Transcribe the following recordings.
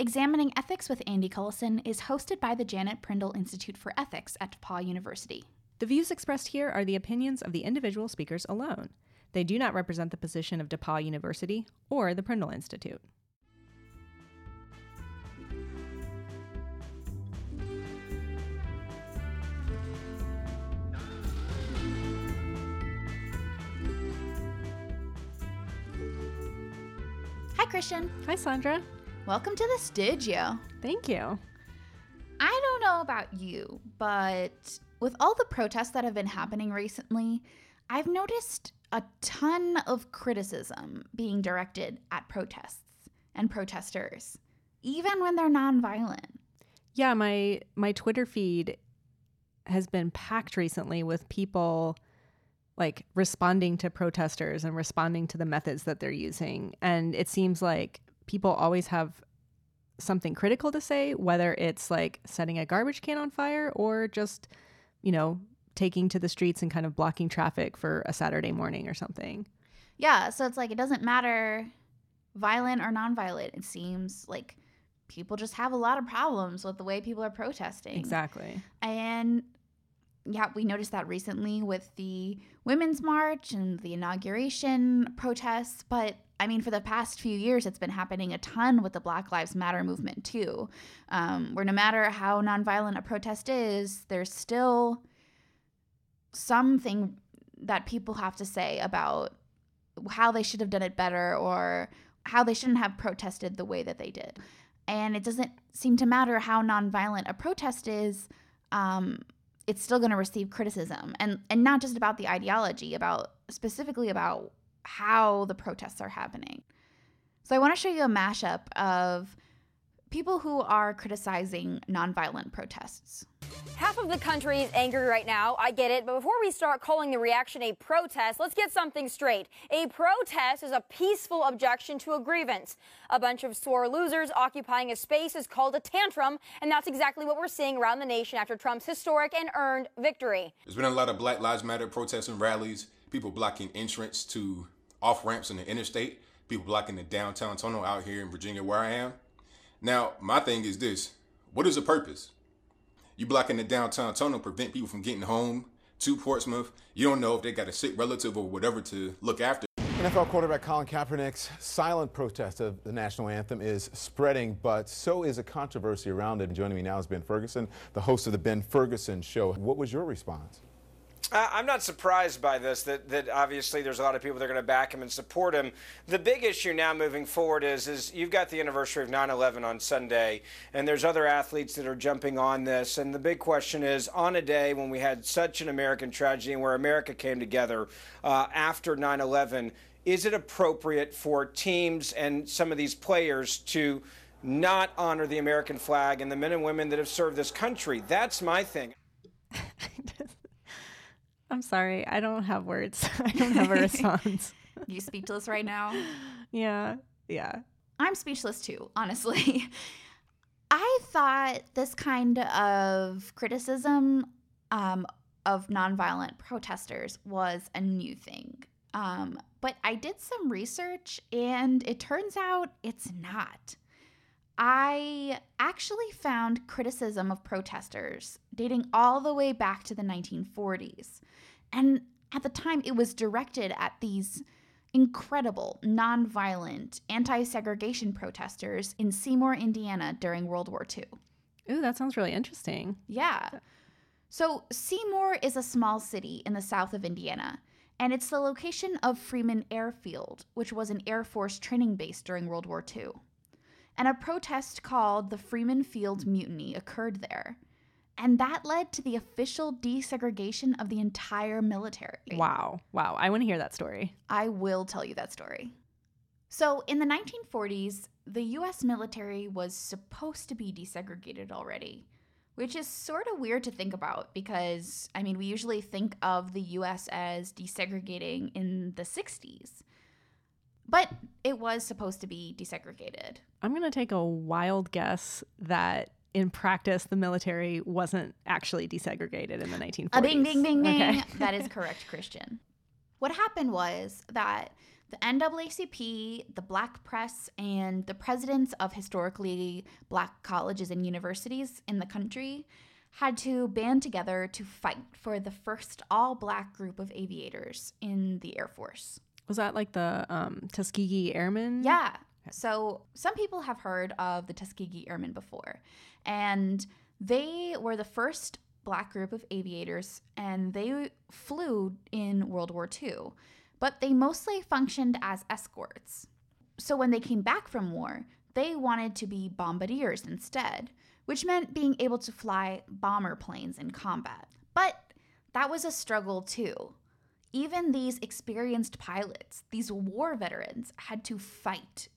Examining Ethics with Andy Cullison is hosted by the Janet Prindle Institute for Ethics at DePauw University. The views expressed here are the opinions of the individual speakers alone. They do not represent the position of DePauw University or the Prindle Institute. Hi, Christian. Hi, Sandra. Welcome to the studio. Thank you. I don't know about you, but with all the protests that have been happening recently, I've noticed a ton of criticism being directed at protests and protesters, even when they're nonviolent. Yeah, my my Twitter feed has been packed recently with people like responding to protesters and responding to the methods that they're using. And it seems like people always have something critical to say, whether it's like setting a garbage can on fire or just, you know, taking to the streets and kind of blocking traffic for a Saturday morning or something. Yeah, so it's like it doesn't matter violent or nonviolent. It seems like people just have a lot of problems with the way people are protesting. Exactly. And yeah, we noticed that recently with the Women's March and the inauguration protests. But I mean, for the past few years, it's been happening a ton with the Black Lives Matter movement, too. Um, where no matter how nonviolent a protest is, there's still something that people have to say about how they should have done it better or how they shouldn't have protested the way that they did. And it doesn't seem to matter how nonviolent a protest is. Um, it's still going to receive criticism and and not just about the ideology about specifically about how the protests are happening so i want to show you a mashup of people who are criticizing nonviolent protests Half of the country is angry right now. I get it. But before we start calling the reaction a protest, let's get something straight. A protest is a peaceful objection to a grievance. A bunch of sore losers occupying a space is called a tantrum, and that's exactly what we're seeing around the nation after Trump's historic and earned victory. There's been a lot of Black Lives Matter protests and rallies, people blocking entrance to off ramps in the interstate, people blocking the downtown tunnel out here in Virginia where I am. Now, my thing is this what is the purpose? You blocking the downtown tunnel, prevent people from getting home to Portsmouth. You don't know if they got a sick relative or whatever to look after. NFL quarterback Colin Kaepernick's silent protest of the national anthem is spreading, but so is a controversy around it. And joining me now is Ben Ferguson, the host of the Ben Ferguson Show. What was your response? I'm not surprised by this. That that obviously there's a lot of people that are going to back him and support him. The big issue now moving forward is is you've got the anniversary of 9/11 on Sunday, and there's other athletes that are jumping on this. And the big question is, on a day when we had such an American tragedy and where America came together uh, after 9/11, is it appropriate for teams and some of these players to not honor the American flag and the men and women that have served this country? That's my thing. I'm sorry. I don't have words. I don't have a response. you speechless right now yeah. Yeah. i'm speechless too honestly i thought this kind of criticism um, of nonviolent protesters was a new thing um, but i did some research and it turns out it's not I actually found criticism of protesters dating all the way back to the 1940s. And at the time, it was directed at these incredible, nonviolent, anti segregation protesters in Seymour, Indiana during World War II. Ooh, that sounds really interesting. Yeah. So, Seymour is a small city in the south of Indiana, and it's the location of Freeman Airfield, which was an Air Force training base during World War II and a protest called the Freeman Field Mutiny occurred there. And that led to the official desegregation of the entire military. Wow. Wow. I want to hear that story. I will tell you that story. So, in the 1940s, the US military was supposed to be desegregated already, which is sort of weird to think about because, I mean, we usually think of the US as desegregating in the 60s. But it was supposed to be desegregated. I'm going to take a wild guess that in practice the military wasn't actually desegregated in the 1940s. A bing, bing, bing, bing. Okay. that is correct, Christian. What happened was that The NAACP, the Black Press, and the presidents of historically black colleges and universities in the country had to band together to fight for the first all black group of aviators in the Air Force. Was that like the um, Tuskegee Airmen? Yeah. So some people have heard of the Tuskegee Airmen before, and they were the first black group of aviators, and they flew in World War II, but they mostly functioned as escorts. So when they came back from war, they wanted to be bombardiers instead, which meant being able to fly bomber planes in combat. But that was a struggle too. Even these experienced pilots, these war veterans, had to fight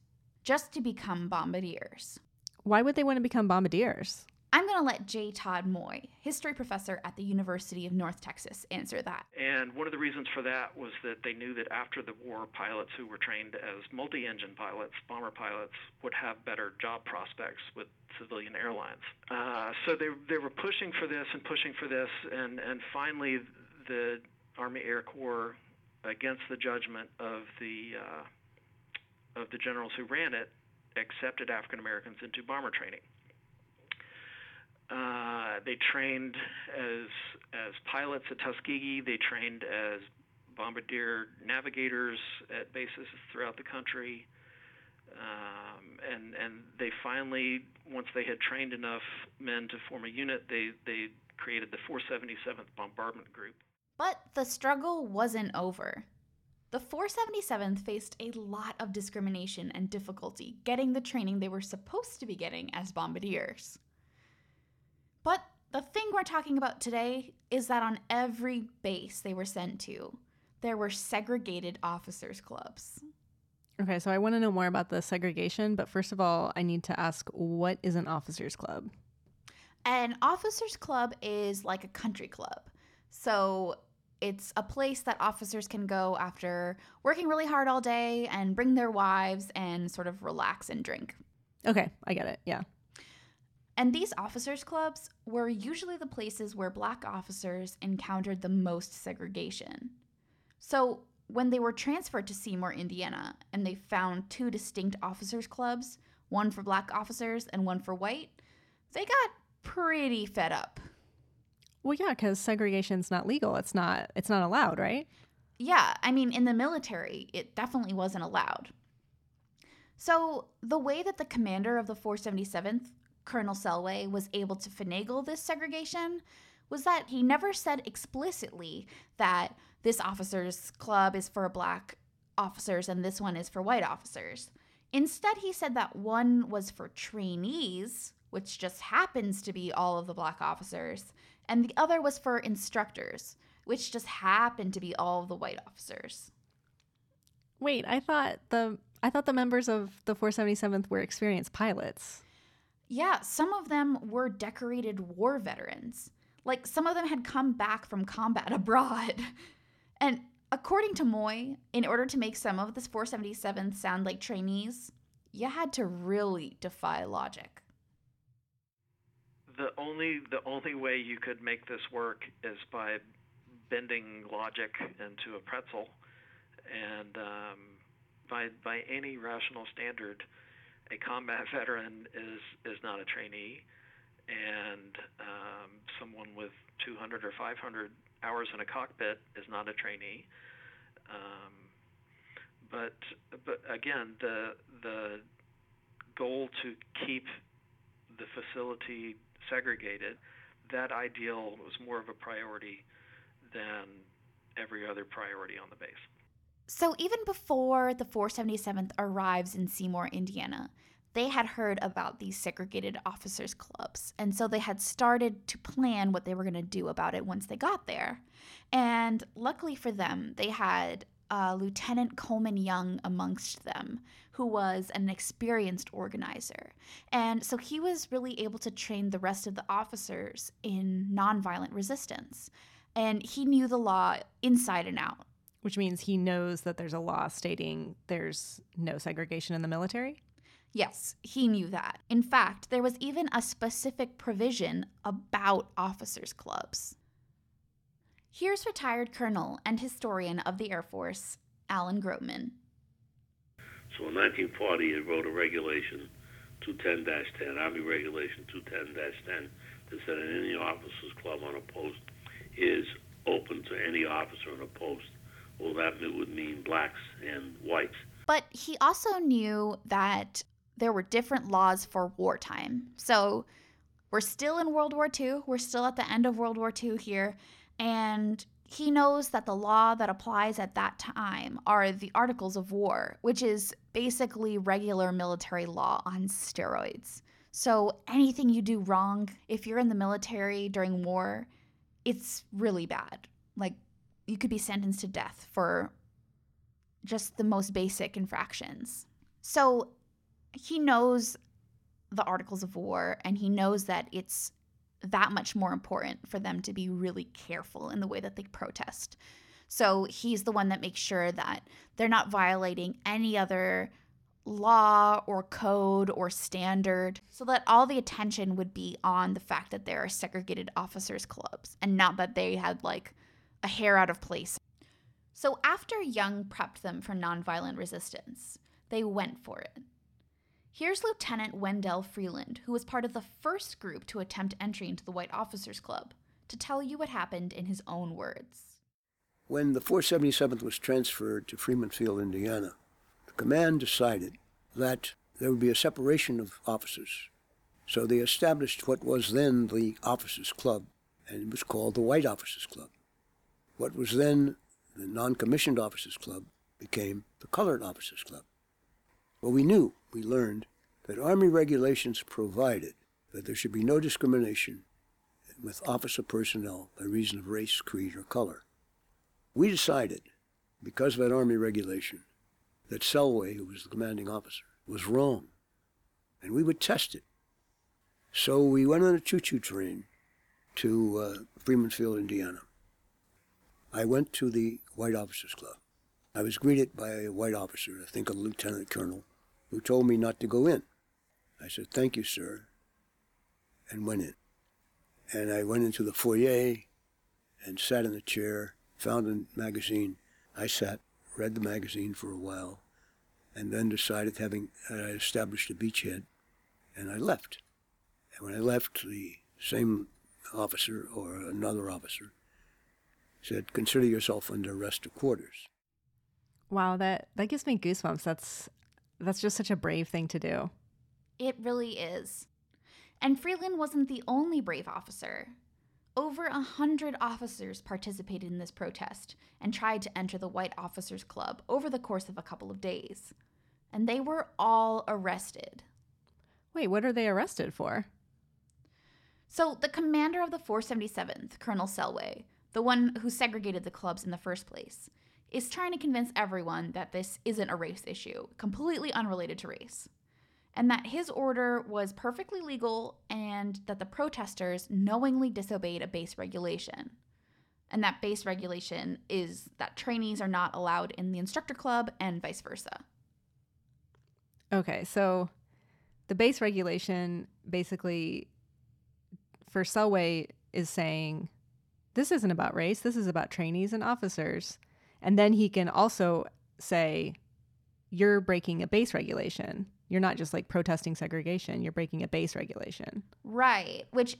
just to become bombardiers. Why would they want to become bombardiers? I'm going to let J. Todd Moye, history professor at the University of North Texas, answer that. And one of the reasons for that was that they knew that after the war, pilots who were trained as multi engine pilots, bomber pilots, would have better job prospects with civilian airlines. Uh, so they, they were pushing for this and pushing for this, and, and finally, the Army Air Corps, against the judgment of the, uh, of the generals who ran it, accepted African Americans into bomber training. Uh, they trained as as pilots at Tuskegee. They trained as bombardier navigators at bases throughout the country. Um, and and they finally, once they had trained enough men to form a unit, they they created the 477th Bombardment Group. But the struggle wasn't over. The 477th faced a lot of discrimination and difficulty getting the training they were supposed to be getting as bombardiers. But the thing we're talking about today is that on every base they were sent to, there were segregated officers' clubs. Okay, so I want to know more about the segregation, but first of all, I need to ask what is an officers' club? An officers' club is like a country club. So it's a place that officers can go after working really hard all day and bring their wives and sort of relax and drink. Okay, I get it. Yeah. And these officers' clubs were usually the places where black officers encountered the most segregation. So, when they were transferred to Seymour, Indiana, and they found two distinct officers' clubs, one for black officers and one for white, they got pretty fed up. Well, yeah, because segregation's not legal. It's not. It's not allowed, right? Yeah, I mean, in the military, it definitely wasn't allowed. So, the way that the commander of the 477th Colonel Selway was able to finagle this segregation was that he never said explicitly that this officers' club is for black officers and this one is for white officers. Instead, he said that one was for trainees, which just happens to be all of the black officers, and the other was for instructors, which just happened to be all the white officers. Wait, I thought the I thought the members of the 477th were experienced pilots. Yeah, some of them were decorated war veterans. Like some of them had come back from combat abroad. And according to Moye, in order to make some of this 477th sound like trainees, you had to really defy logic. The only the only way you could make this work is by bending logic into a pretzel, and um, by by any rational standard, a combat veteran is is not a trainee, and um, someone with 200 or 500 hours in a cockpit is not a trainee. Um, but but again, the the goal to keep the facility segregated, that ideal was more of a priority than every other priority on the base. So even before the 477th arrives in Seymour, Indiana, they had heard about these segregated officers' clubs. And so they had started to plan what they were going to do about it once they got there. And luckily for them, they had uh, Lieutenant Coleman Young amongst them, who was an experienced organizer. And so he was really able to train the rest of the officers in nonviolent resistance. And he knew the law inside and out. Which means he knows that there's a law stating there's no segregation in the military? Yes, he knew that. In fact, there was even a specific provision about officers' clubs. Here's retired colonel and historian of the Air Force, Alan Gropman. So in 1940, it wrote a regulation 210-10, Army Regulation 210-10, that said an any officers' club on a post is open to any officer on a post. Well, that would mean blacks and whites. But he also knew that there were different laws for wartime. So we're still in World War II. We're still at the end of World War II here. And he knows that the law that applies at that time are the Articles of War, which is basically regular military law on steroids. So anything you do wrong, if you're in the military during war, it's really bad. Like you could be sentenced to death for just the most basic infractions. So he knows the Articles of War and he knows that it's that much more important for them to be really careful in the way that they protest. So he's the one that makes sure that they're not violating any other law or code or standard so that all the attention would be on the fact that there are segregated officers clubs and not that they had like a hair out of place. So after Young prepped them for nonviolent resistance, they went for it. Here's Lieutenant Wendell Freeland, who was part of the first group to attempt entry into the White Officers Club, to tell you what happened in his own words. When the 477th was transferred to Freeman Field, Indiana, the command decided that there would be a separation of officers. So they established what was then the Officers Club, and it was called the White Officers Club. What was then the non commissioned officers club became the colored officers club. Well, we knew, we learned, that Army regulations provided that there should be no discrimination with officer personnel by reason of race, creed, or color. We decided, because of that Army regulation, that Selway, who was the commanding officer, was wrong, and we would test it. So we went on a choo-choo train to uh, Freeman Field, Indiana. I went to the White Officers Club. I was greeted by a white officer, I think a lieutenant colonel, who told me not to go in. I said, Thank you, sir, and went in. And I went into the foyer and sat in a chair, found a magazine. I sat, read the magazine for a while, and then decided, having uh, established a beachhead, and I left. And when I left, the same officer or another officer said, "Consider yourself under arrest of quarters." Wow, that that gives me goosebumps. That's that's just such a brave thing to do. It really is. And Freeland wasn't the only brave officer. Over a hundred officers participated in this protest and tried to enter the White Officers Club over the course of a couple of days. And they were all arrested. Wait, what are they arrested for? So, the commander of the 477th, Colonel Selway, the one who segregated the clubs in the first place, is trying to convince everyone that this isn't a race issue, completely unrelated to race, and that his order was perfectly legal and that the protesters knowingly disobeyed a base regulation. And that base regulation is that trainees are not allowed in the instructor club and vice versa. Okay, so the base regulation basically for Selway is saying this isn't about race, this is about trainees and officers. And then he can also say, you're breaking a base regulation. You're not just like protesting segregation, you're breaking a base regulation. Right. Which,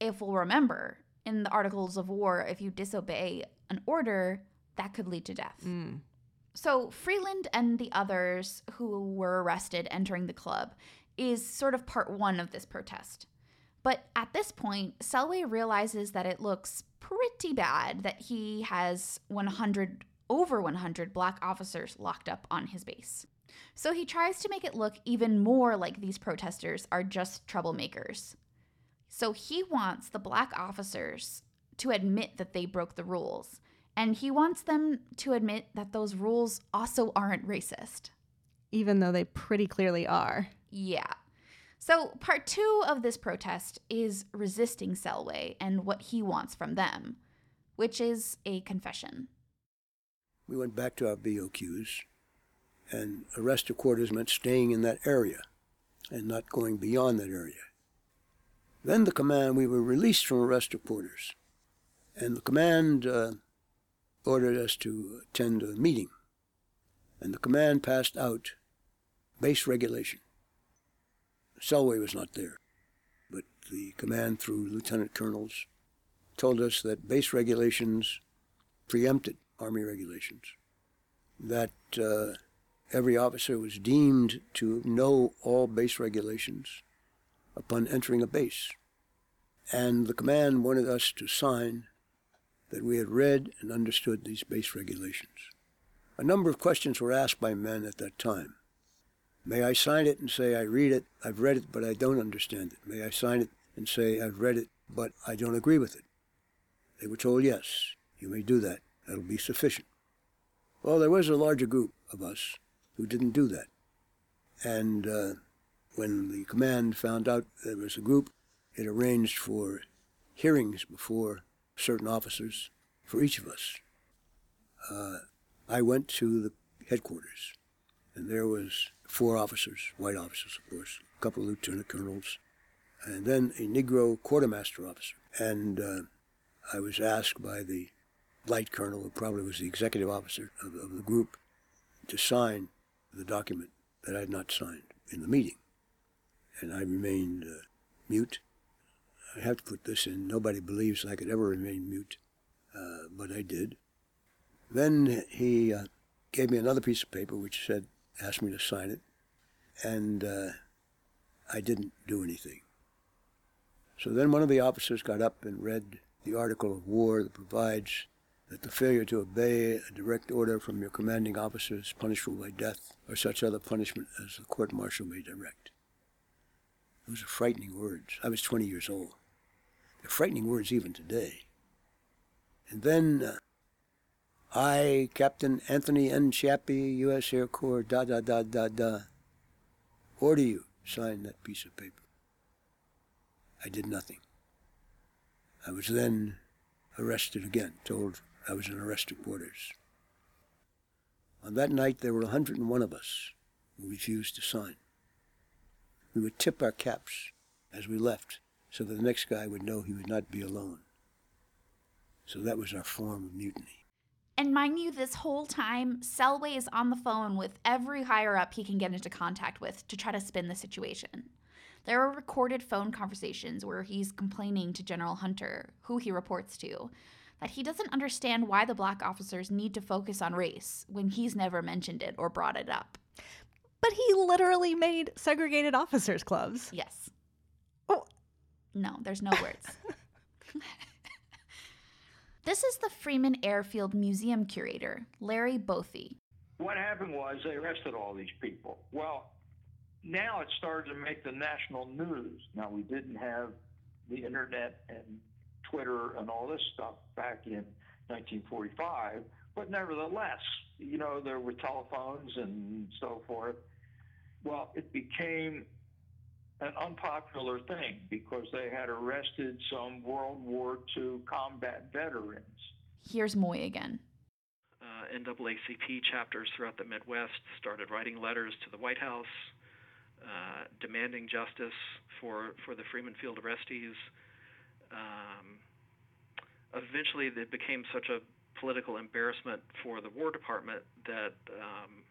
if we'll remember, in the Articles of War, if you disobey an order, that could lead to death. Mm. So, Freeland and the others who were arrested entering the club is sort of part one of this protest. But at this point, Selway realizes that it looks pretty bad that he has 100 over 100 black officers locked up on his base. So he tries to make it look even more like these protesters are just troublemakers. So he wants the black officers to admit that they broke the rules, and he wants them to admit that those rules also aren't racist. Even though they pretty clearly are. Yeah. So, part two of this protest is resisting Selway and what he wants from them, which is a confession. We went back to our BOQs, and arrested quarters meant staying in that area and not going beyond that area. Then the command, we were released from arrested quarters, and the command uh, ordered us to attend a meeting. And the command passed out base regulation. Selway was not there, but the command through lieutenant colonels told us that base regulations preempted Army regulations, that uh, every officer was deemed to know all base regulations upon entering a base. And the command wanted us to sign that we had read and understood these base regulations. A number of questions were asked by men at that time. May I sign it and say I read it, I've read it, but I don't understand it? May I sign it and say I've read it, but I don't agree with it? They were told, yes, you may do that. That'll be sufficient. Well, there was a larger group of us who didn't do that. And uh, when the command found out there was a group, it arranged for hearings before certain officers for each of us. Uh, I went to the headquarters, and there was four officers, white officers, of course, a couple of lieutenant colonels, and then a Negro quartermaster officer. And uh, I was asked by the light colonel, who probably was the executive officer of, of the group, to sign the document that I had not signed in the meeting. And I remained uh, mute. I have to put this in. Nobody believes I could ever remain mute, uh, but I did. Then he uh, gave me another piece of paper which said, asked me to sign it, and uh, I didn't do anything. So then one of the officers got up and read the article of war that provides that the failure to obey a direct order from your commanding officer is punishable by death or such other punishment as the court martial may direct. Those are frightening words. I was 20 years old. They're frightening words even today. And then uh, I, Captain Anthony N. Chiappe, U.S. Air Corps, da da da da da, order you sign that piece of paper. I did nothing. I was then arrested again, told I was in arrested quarters. On that night, there were 101 of us who refused to sign. We would tip our caps as we left so that the next guy would know he would not be alone. So that was our form of mutiny. And mind you, this whole time, Selway is on the phone with every higher up he can get into contact with to try to spin the situation. There are recorded phone conversations where he's complaining to General Hunter, who he reports to, that he doesn't understand why the black officers need to focus on race when he's never mentioned it or brought it up. But he literally made segregated officers clubs. Yes. Oh. No, there's no words. this is the Freeman Airfield Museum curator, Larry Bothy. What happened was they arrested all these people. Well, now it started to make the national news. Now, we didn't have the internet and Twitter and all this stuff back in 1945, but nevertheless, you know, there were telephones and so forth. Well, it became an unpopular thing because they had arrested some World War II combat veterans. Here's Moye again. Uh, NAACP chapters throughout the Midwest started writing letters to the White House uh, demanding justice for, for the Freeman Field arrestees. Um, eventually, it became such a political embarrassment for the War Department that um,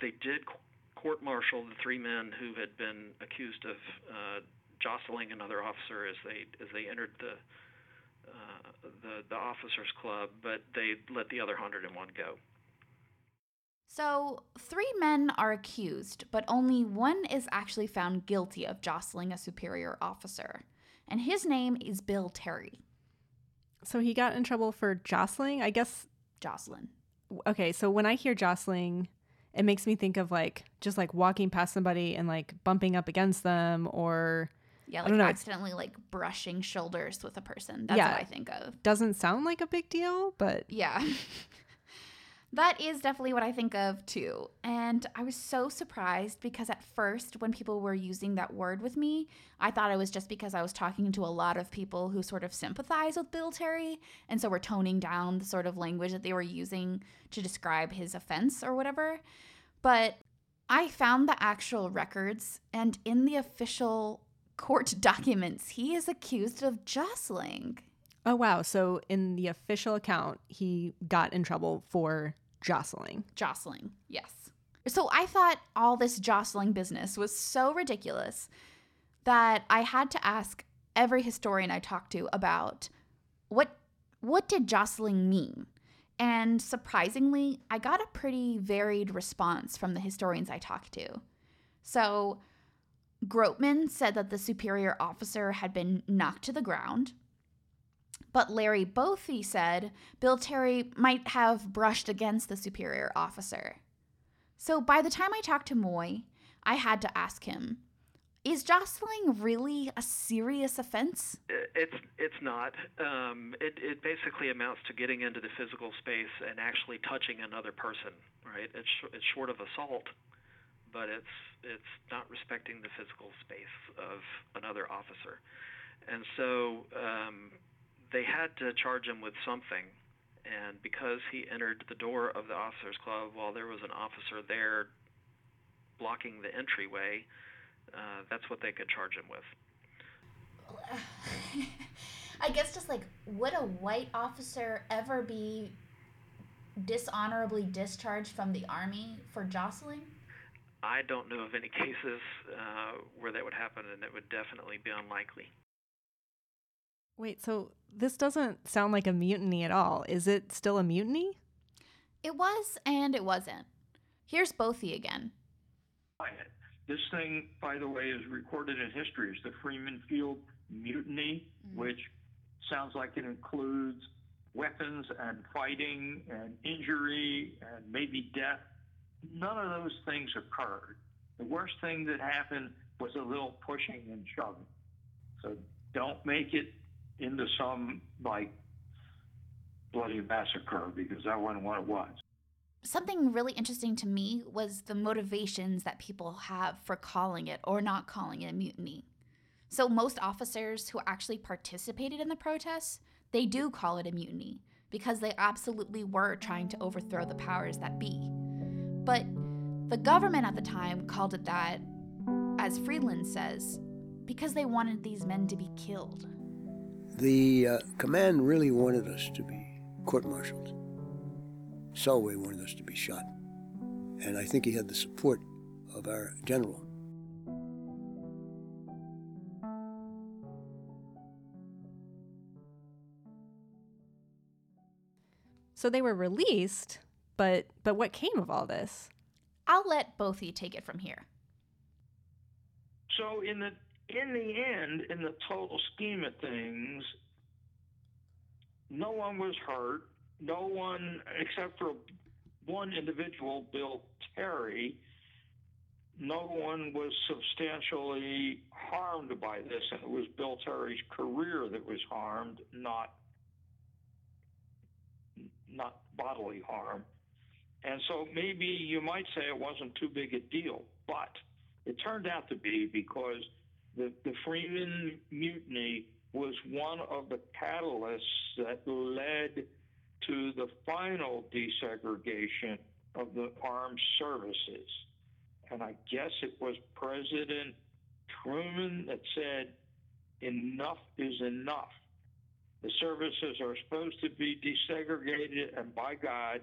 they did court martial the three men who had been accused of uh, jostling another officer as they as they entered the uh, the the officers club, but they let the other 101 go. So, three men are accused, but only one is actually found guilty of jostling a superior officer. And his name is Bill Terry. So he got in trouble for jostling? I guess. Jocelyn. Okay, so when I hear jostling, it makes me think of like just like walking past somebody and like bumping up against them or. Yeah, like accidentally like brushing shoulders with a person. That's Yeah. what I think of. Doesn't sound like a big deal, but Yeah. that is definitely what I think of too. And I was so surprised because at first, when people were using that word with me, I thought it was just because I was talking to a lot of people who sort of sympathize with Bill Terry. And so we're toning down the sort of language that they were using to describe his offense or whatever. But I found the actual records, and in the official court documents, he is accused of jostling. oh wow. So in the official account, he got in trouble for jostling. Jostling, yes. So I thought all this jostling business was so ridiculous that I had to ask every historian I talked to about what what did jostling mean? And surprisingly, I got a pretty varied response from the historians I talked to. So, Gropman said that the superior officer had been knocked to the ground. But Larry Bothy said Bill Terry might have brushed against the superior officer. So by the time I talked to Moye, I had to ask him is jostling really a serious offense? It's it's not. Um, it it basically amounts to getting into the physical space and actually touching another person. Right? It's it's short of assault, but it's it's not respecting the physical space of another officer, and so um, they had to charge him with something. And because he entered the door of the officers' club while there was an officer there blocking the entryway uh, that's what they could charge him with. I guess just like, would a white officer ever be dishonorably discharged from the army for jostling? I don't know of any cases uh, where that would happen, and it would definitely be unlikely. Wait, so this doesn't sound like a mutiny at all. Is it still a mutiny? It was, and it wasn't. Here's Bothy again. This thing, by the way, is recorded in history as the Freeman Field Mutiny, mm-hmm. which sounds like it includes weapons and fighting and injury and maybe death. None of those things occurred. The worst thing that happened was a little pushing and shoving. So don't make it into some like bloody massacre because that wasn't what it was something really interesting to me was the motivations that people have for calling it or not calling it a mutiny. So most officers who actually participated in the protests, they do call it a mutiny because they absolutely were trying to overthrow the powers that be. But the government at the time called it that, as Freeland says, because they wanted these men to be killed. The uh, command really wanted us to be court martialed. Selway wanted us to be shot. And I think he had the support of our general. So they were released, but but what came of all this? I'll let Bothy take it from here. So in the in the end, in the total scheme of things, no one was hurt no one, except for one individual, Bill Terry, no one was substantially harmed by this, and it was Bill Terry's career that was harmed, not not bodily harm. And so maybe you might say it wasn't too big a deal, but it turned out to be because the, the Freeman mutiny was one of the catalysts that led to the final desegregation of the armed services. And I guess it was President Truman that said, enough is enough. The services are supposed to be desegregated, and by God,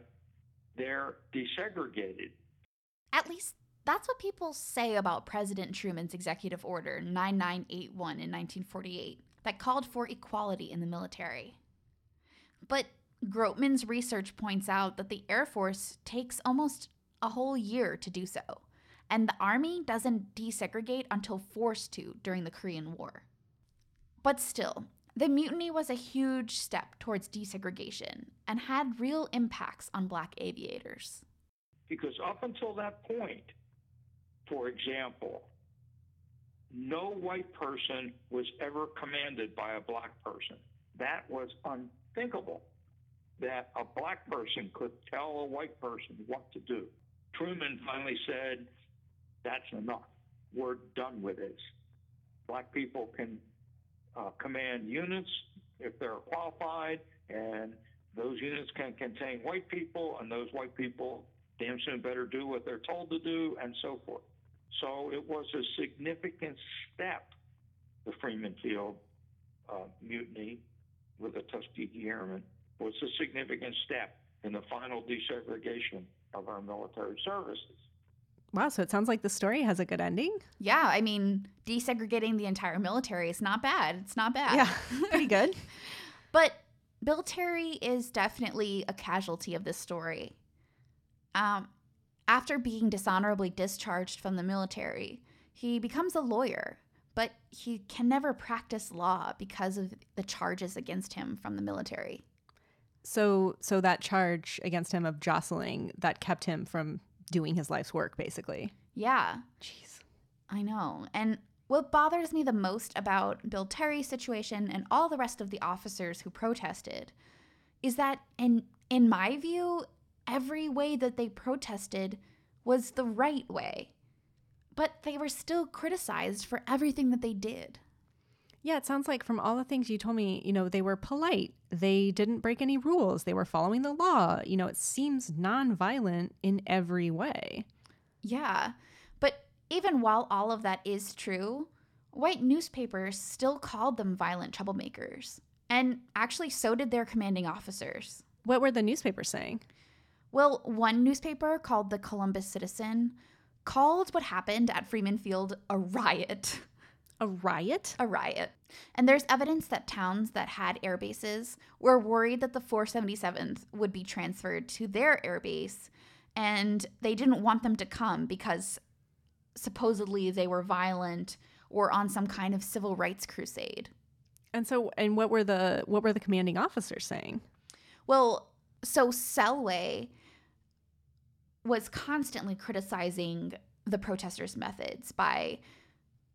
they're desegregated. At least that's what people say about President Truman's Executive Order 9981 in 1948 that called for equality in the military. But Gropman's research points out that the Air Force takes almost a whole year to do so, and the Army doesn't desegregate until forced to during the Korean War. But still, the mutiny was a huge step towards desegregation and had real impacts on black aviators. Because up until that point, for example, no white person was ever commanded by a black person. That was unthinkable that a black person could tell a white person what to do. Truman finally said, That's enough. We're done with this. Black people can uh, command units if they're qualified, and those units can contain white people, and those white people damn soon better do what they're told to do, and so forth. So it was a significant step, the Freeman Field uh, mutiny with the Tuskegee Airmen was a significant step in the final desegregation of our military services. Wow, so it sounds like the story has a good ending. Yeah, I mean, desegregating the entire military is not bad. It's not bad. Yeah, pretty good. but Bill Terry is definitely a casualty of this story. Um, after being dishonorably discharged from the military, he becomes a lawyer, but he can never practice law because of the charges against him from the military. So, so that charge against him of jostling that kept him from doing his life's work, basically. Yeah. Jeez. I know. And what bothers me the most about Bill Terry's situation and all the rest of the officers who protested is that in in my view, every way that they protested was the right way. But they were still criticized for everything that they did. Yeah, it sounds like from all the things you told me, you know, they were polite. They didn't break any rules. They were following the law. You know, it seems nonviolent in every way. Yeah. But even while all of that is true, white newspapers still called them violent troublemakers. And actually, so did their commanding officers. What were the newspapers saying? Well, one newspaper called the Columbus Citizen called what happened at Freeman Field a riot. A riot? A riot. And there's evidence that towns that had air bases were worried that the 477th would be transferred to their air base, and they didn't want them to come because supposedly they were violent or on some kind of civil rights crusade. And so and what were the what were the commanding officers saying? Well, so Selway was constantly criticizing the protesters' methods by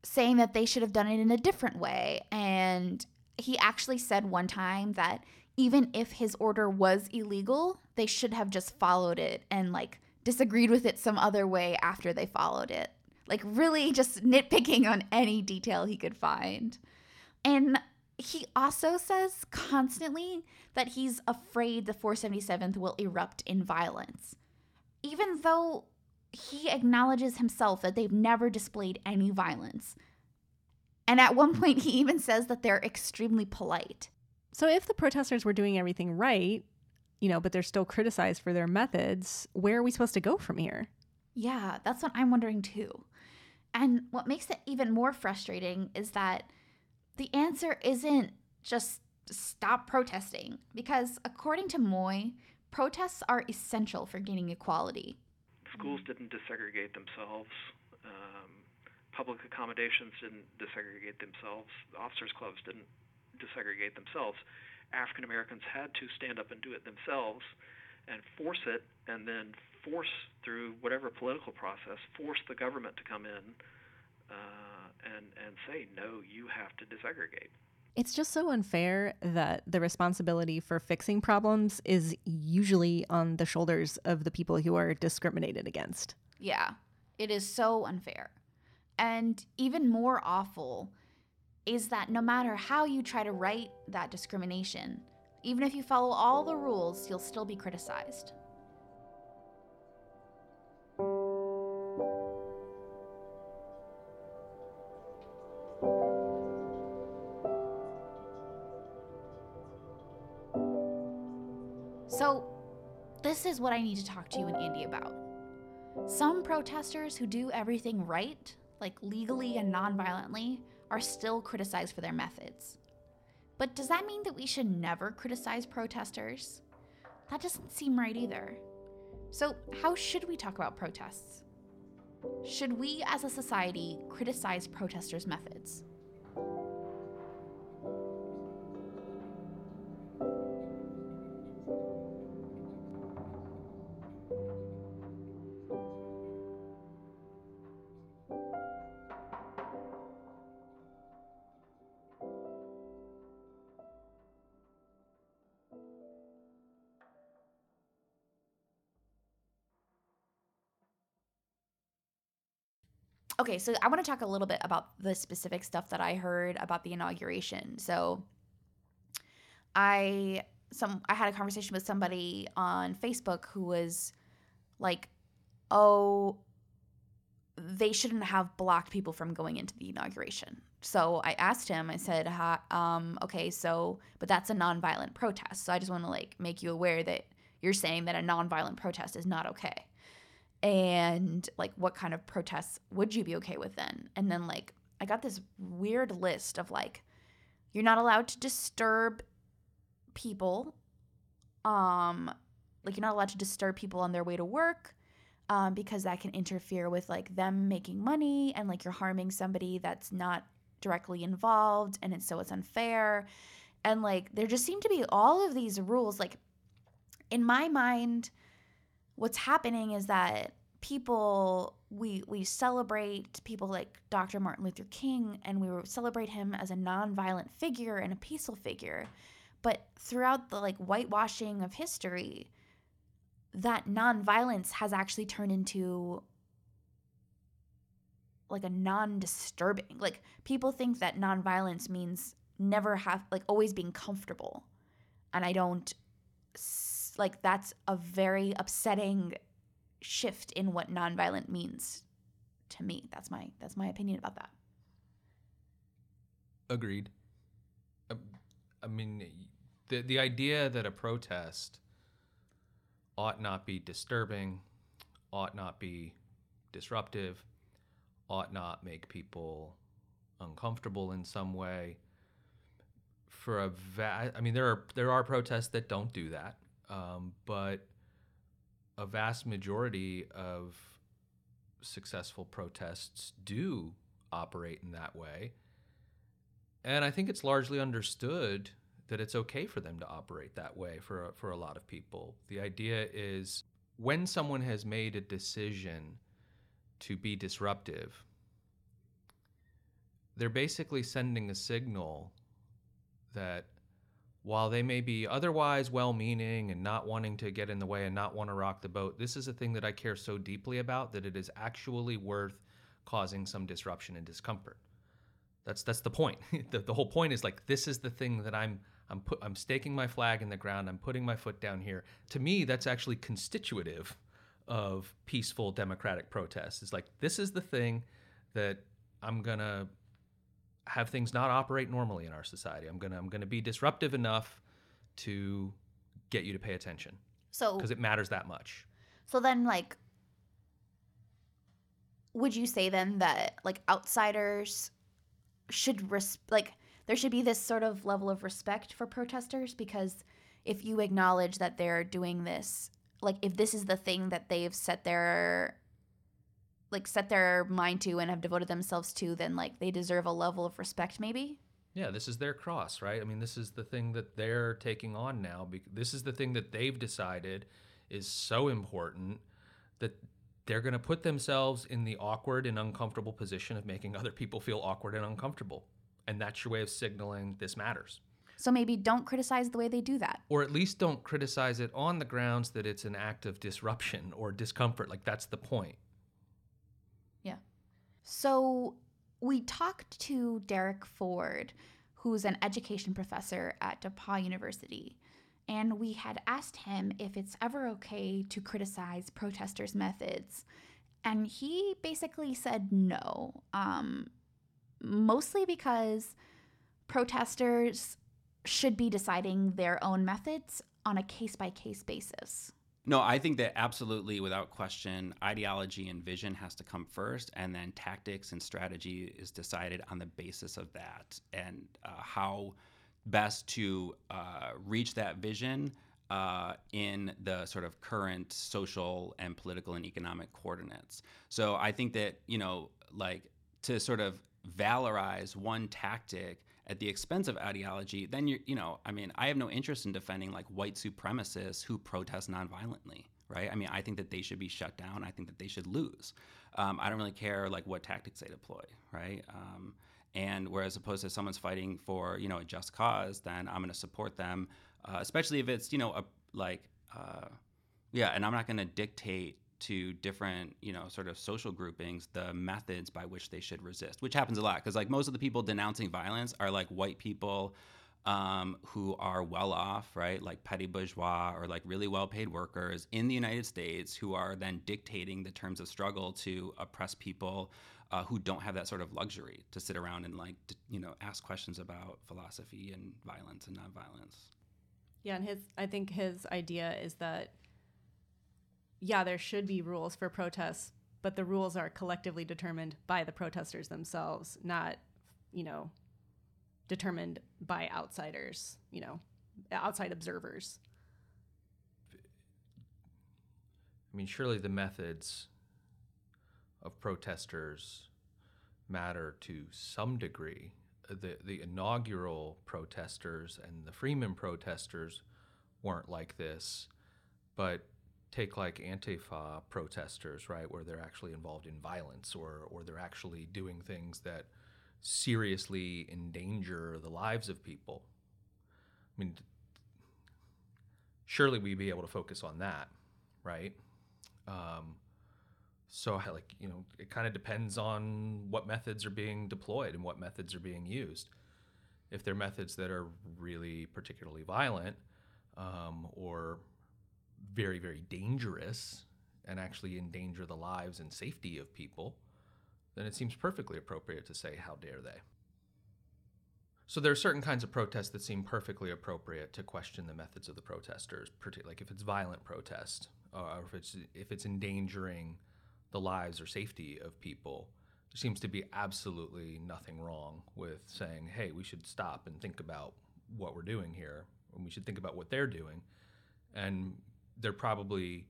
saying that they should have done it in a different way. And he actually said one time that even if his order was illegal, they should have just followed it and like disagreed with it some other way after they followed it. Like, really just nitpicking on any detail he could find. And he also says constantly that he's afraid the 477th will erupt in violence, even though he acknowledges himself that they've never displayed any violence. And at one point, he even says that they're extremely polite. So, if the protesters were doing everything right, you know, but they're still criticized for their methods, where are we supposed to go from here? Yeah, that's what I'm wondering too. And what makes it even more frustrating is that the answer isn't just stop protesting, because according to Moye, protests are essential for gaining equality. Schools didn't desegregate themselves. Um, public accommodations didn't desegregate themselves. Officers' clubs didn't desegregate themselves. African Americans had to stand up and do it themselves and force it, and then force through whatever political process, force the government to come in uh, and and say no, you have to desegregate. It's just so unfair that the responsibility for fixing problems is usually on the shoulders of the people who are discriminated against. Yeah, it is so unfair. And even more awful is that no matter how you try to right that discrimination, even if you follow all the rules, you'll still be criticized. What I need to talk to you and Andy about. Some protesters who do everything right, like legally and nonviolently, are still criticized for their methods. But does that mean that we should never criticize protesters? That doesn't seem right either. So, how should we talk about protests? Should we as a society criticize protesters' methods? Okay, so I want to talk a little bit about the specific stuff that I heard about the inauguration. So I some I had a conversation with somebody on Facebook who was like, "Oh, they shouldn't have blocked people from going into the inauguration." So I asked him. I said, um, "Okay, so but that's a nonviolent protest. So I just want to like make you aware that you're saying that a nonviolent protest is not okay." And like what kind of protests would you be okay with then? And then like i got this weird list of like you're not allowed to disturb people um like you're not allowed to disturb people on their way to work um, because that can interfere with like them making money and like you're harming somebody that's not directly involved and it's so it's unfair. And like there just seem to be all of these rules like in my mind what's happening is that people we we celebrate people like Dr. Martin Luther King and we celebrate him as a nonviolent figure and a peaceful figure but throughout the like whitewashing of history that nonviolence has actually turned into like a non-disturbing like people think that nonviolence means never have like always being comfortable and i don't like that's a very upsetting shift in what nonviolent means to me. That's my that's my opinion about that. Agreed. Um, i mean the the idea that a protest ought not be disturbing, ought not be disruptive, ought not make people uncomfortable in some way. For a va- I mean, there are there are protests that don't do that, um, but a vast majority of successful protests do operate in that way. And I think it's largely understood that it's okay for them to operate that way for for a lot of people. The idea is when someone has made a decision to be disruptive, they're basically sending a signal that while they may be otherwise well meaning and not wanting to get in the way and not want to rock the boat, this is a thing that I care so deeply about that it is actually worth causing some disruption and discomfort. That's that's the point. the, the whole point is like this is the thing that I'm I'm put I'm staking my flag in the ground. I'm putting my foot down here. To me, that's actually constitutive of peaceful democratic protests. It's like this is the thing that I'm gonna have things not operate normally in our society. I'm gonna I'm gonna be disruptive enough to get you to pay attention. So because it matters that much. So then, like, would you say then that like outsiders should res- like there should be this sort of level of respect for protesters because if you acknowledge that they're doing this, like if this is the thing that they've set their like set their mind to and have devoted themselves to, then like they deserve a level of respect maybe. Yeah, this is their cross, right? I mean, this is the thing that they're taking on now. This is the thing that they've decided is so important that they're going to put themselves in the awkward and uncomfortable position of making other people feel awkward and uncomfortable. And that's your way of signaling this matters. So maybe don't criticize the way they do that. Or at least don't criticize it on the grounds that it's an act of disruption or discomfort. Like that's the point. So we talked to Derek Ford, who's an education professor at DePauw University. And we had asked him if it's ever okay to criticize protesters' methods. And he basically said no. Um, mostly because protesters should be deciding their own methods on a case by case basis. No, I think that absolutely, without question, ideology and vision has to come first, and then tactics and strategy is decided on the basis of that and uh, how best to uh, reach that vision uh, in the sort of current social and political and economic coordinates. So I think that, you know, like to sort of valorize one tactic at the expense of ideology, then you you know, I mean, I have no interest in defending like white supremacists who protest nonviolently, right? I mean, I think that they should be shut down. I think that they should lose. Um, I don't really care like what tactics they deploy, right? Um, and whereas opposed to someone's fighting for you know a just cause, then I'm going to support them, uh, especially if it's you know a like uh, yeah, and I'm not going to dictate to different, you know, sort of social groupings the methods by which they should resist, which happens a lot because like most of the people denouncing violence are like white people um, who are well off, right? Like petty bourgeois or like really well paid workers in the United States who are then dictating the terms of struggle to oppress people uh, who don't have that sort of luxury to sit around and like, you know, ask questions about philosophy and violence and nonviolence. Yeah, and his I think his idea is that yeah, there should be rules for protests, but the rules are collectively determined by the protesters themselves, not, you know, determined by outsiders, you know, outside observers. I mean, surely the methods of protesters matter to some degree. The the inaugural protesters and the Freeman protesters weren't like this, but take like Antifa protesters, right, where they're actually involved in violence or or they're actually doing things that seriously endanger the lives of people. I mean, surely we'd be able to focus on that, right? Um, so, like, you know, it kind of depends on what methods are being deployed and what methods are being used. If they're methods that are really particularly violent um, or very, very dangerous and actually endanger the lives and safety of people, then it seems perfectly appropriate to say, How dare they? So there are certain kinds of protests that seem perfectly appropriate to question the methods of the protesters, like if it's violent protest uh, or if it's if it's endangering the lives or safety of people. There seems to be absolutely nothing wrong with saying, "Hey, we should stop and think about what we're doing here, and we should think about what they're doing." And they're probably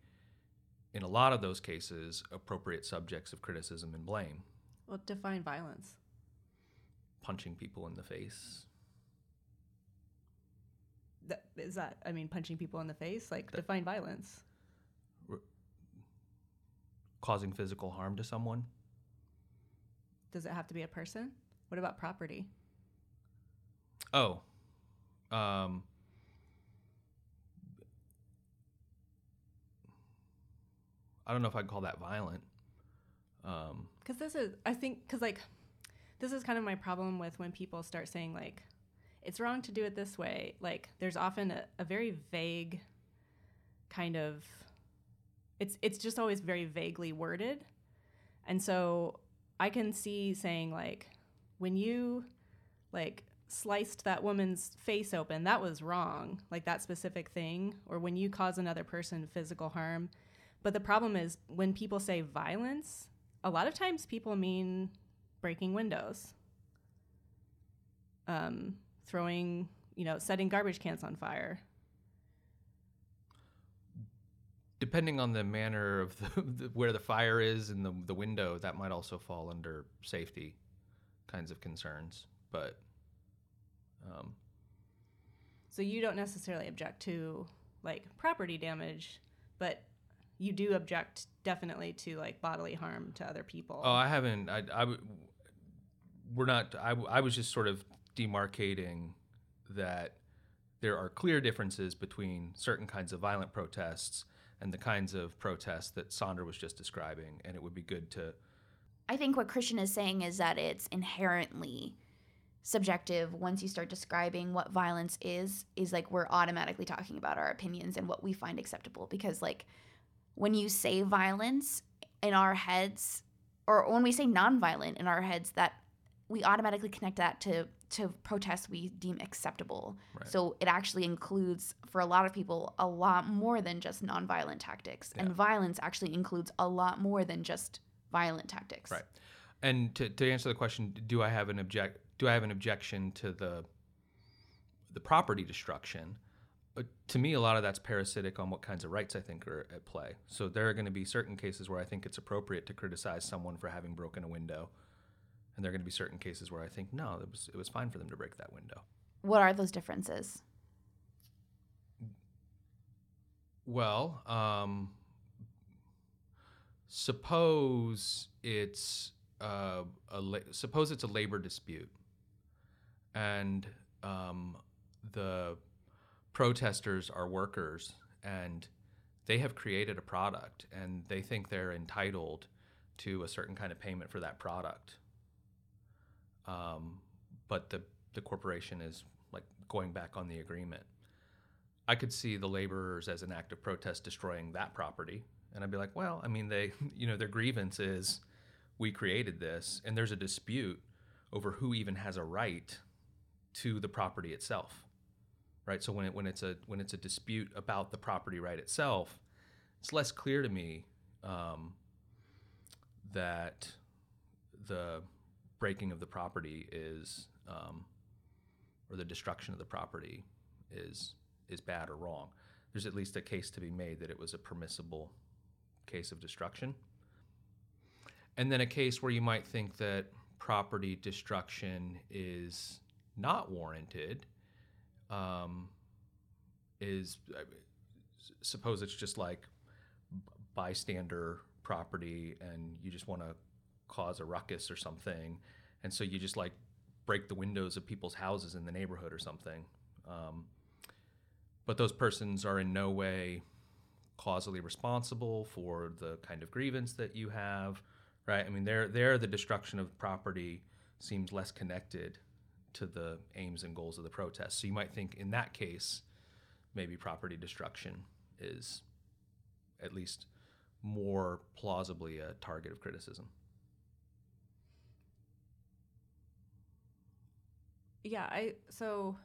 in a lot of those cases appropriate subjects of criticism and blame. Well, define violence. Punching people in the face. That, is that, I mean, punching people in the face? Like, that, define violence. Causing physical harm to someone. Does it have to be a person? What about property? Oh. Um, I don't know if I'd call that violent. Um, because this is, I think, because like, this is kind of my problem with when people start saying like, it's wrong to do it this way. Like, there's often a, a very vague kind of, it's it's just always very vaguely worded, and so I can see saying like, when you like sliced that woman's face open, that was wrong, like that specific thing, or when you cause another person physical harm. But the problem is when people say violence, a lot of times people mean breaking windows, um, throwing, you know, setting garbage cans on fire. Depending on the manner of the, the, where the fire is in the, the window, that might also fall under safety kinds of concerns. But um, so you don't necessarily object to like property damage, but you do object definitely to like bodily harm to other people. Oh, I haven't. I, I we're not. I, I was just sort of demarcating that there are clear differences between certain kinds of violent protests and the kinds of protests that Sandra was just describing, and it would be good to. I think what Christian is saying is that it's inherently subjective once you start describing what violence is is like we're automatically talking about our opinions and what we find acceptable because like when you say violence in our heads, or when we say nonviolent in our heads, that we automatically connect that to to protests we deem acceptable. Right. So it actually includes for a lot of people a lot more than just nonviolent tactics, yeah. and violence actually includes a lot more than just violent tactics. Right. And to, to answer the question, do I have an object? Do I have an objection to the the property destruction? To me, a lot of that's parasitic on what kinds of rights I think are at play. So there are going to be certain cases where I think it's appropriate to criticize someone for having broken a window, and there are going to be certain cases where I think no, it was it was fine for them to break that window. What are those differences? Well, um, suppose it's uh, a la- suppose it's a labor dispute, and um, the protesters are workers and they have created a product and they think they're entitled to a certain kind of payment for that product. Um, but the, the corporation is like going back on the agreement. I could see the laborers as an act of protest destroying that property. And I'd be like, well, I mean, they, you know, their grievance is we created this and there's a dispute over who even has a right to the property itself right? So when it when it's a when it's a dispute about the property right itself, it's less clear to me um, that the breaking of the property is um, or the destruction of the property is is bad or wrong. There's at least a case to be made that it was a permissible case of destruction. And then a case where you might think that property destruction is not warranted um, is uh, suppose it's just like bystander property and you just want to cause a ruckus or something. And so you just like break the windows of people's houses in the neighborhood or something. Um, but those persons are in no way causally responsible for the kind of grievance that you have right? I mean there there the destruction of property seems less connected to the aims and goals of the protest. So you might think in that case maybe property destruction is at least more plausibly a target of criticism. Yeah, I so.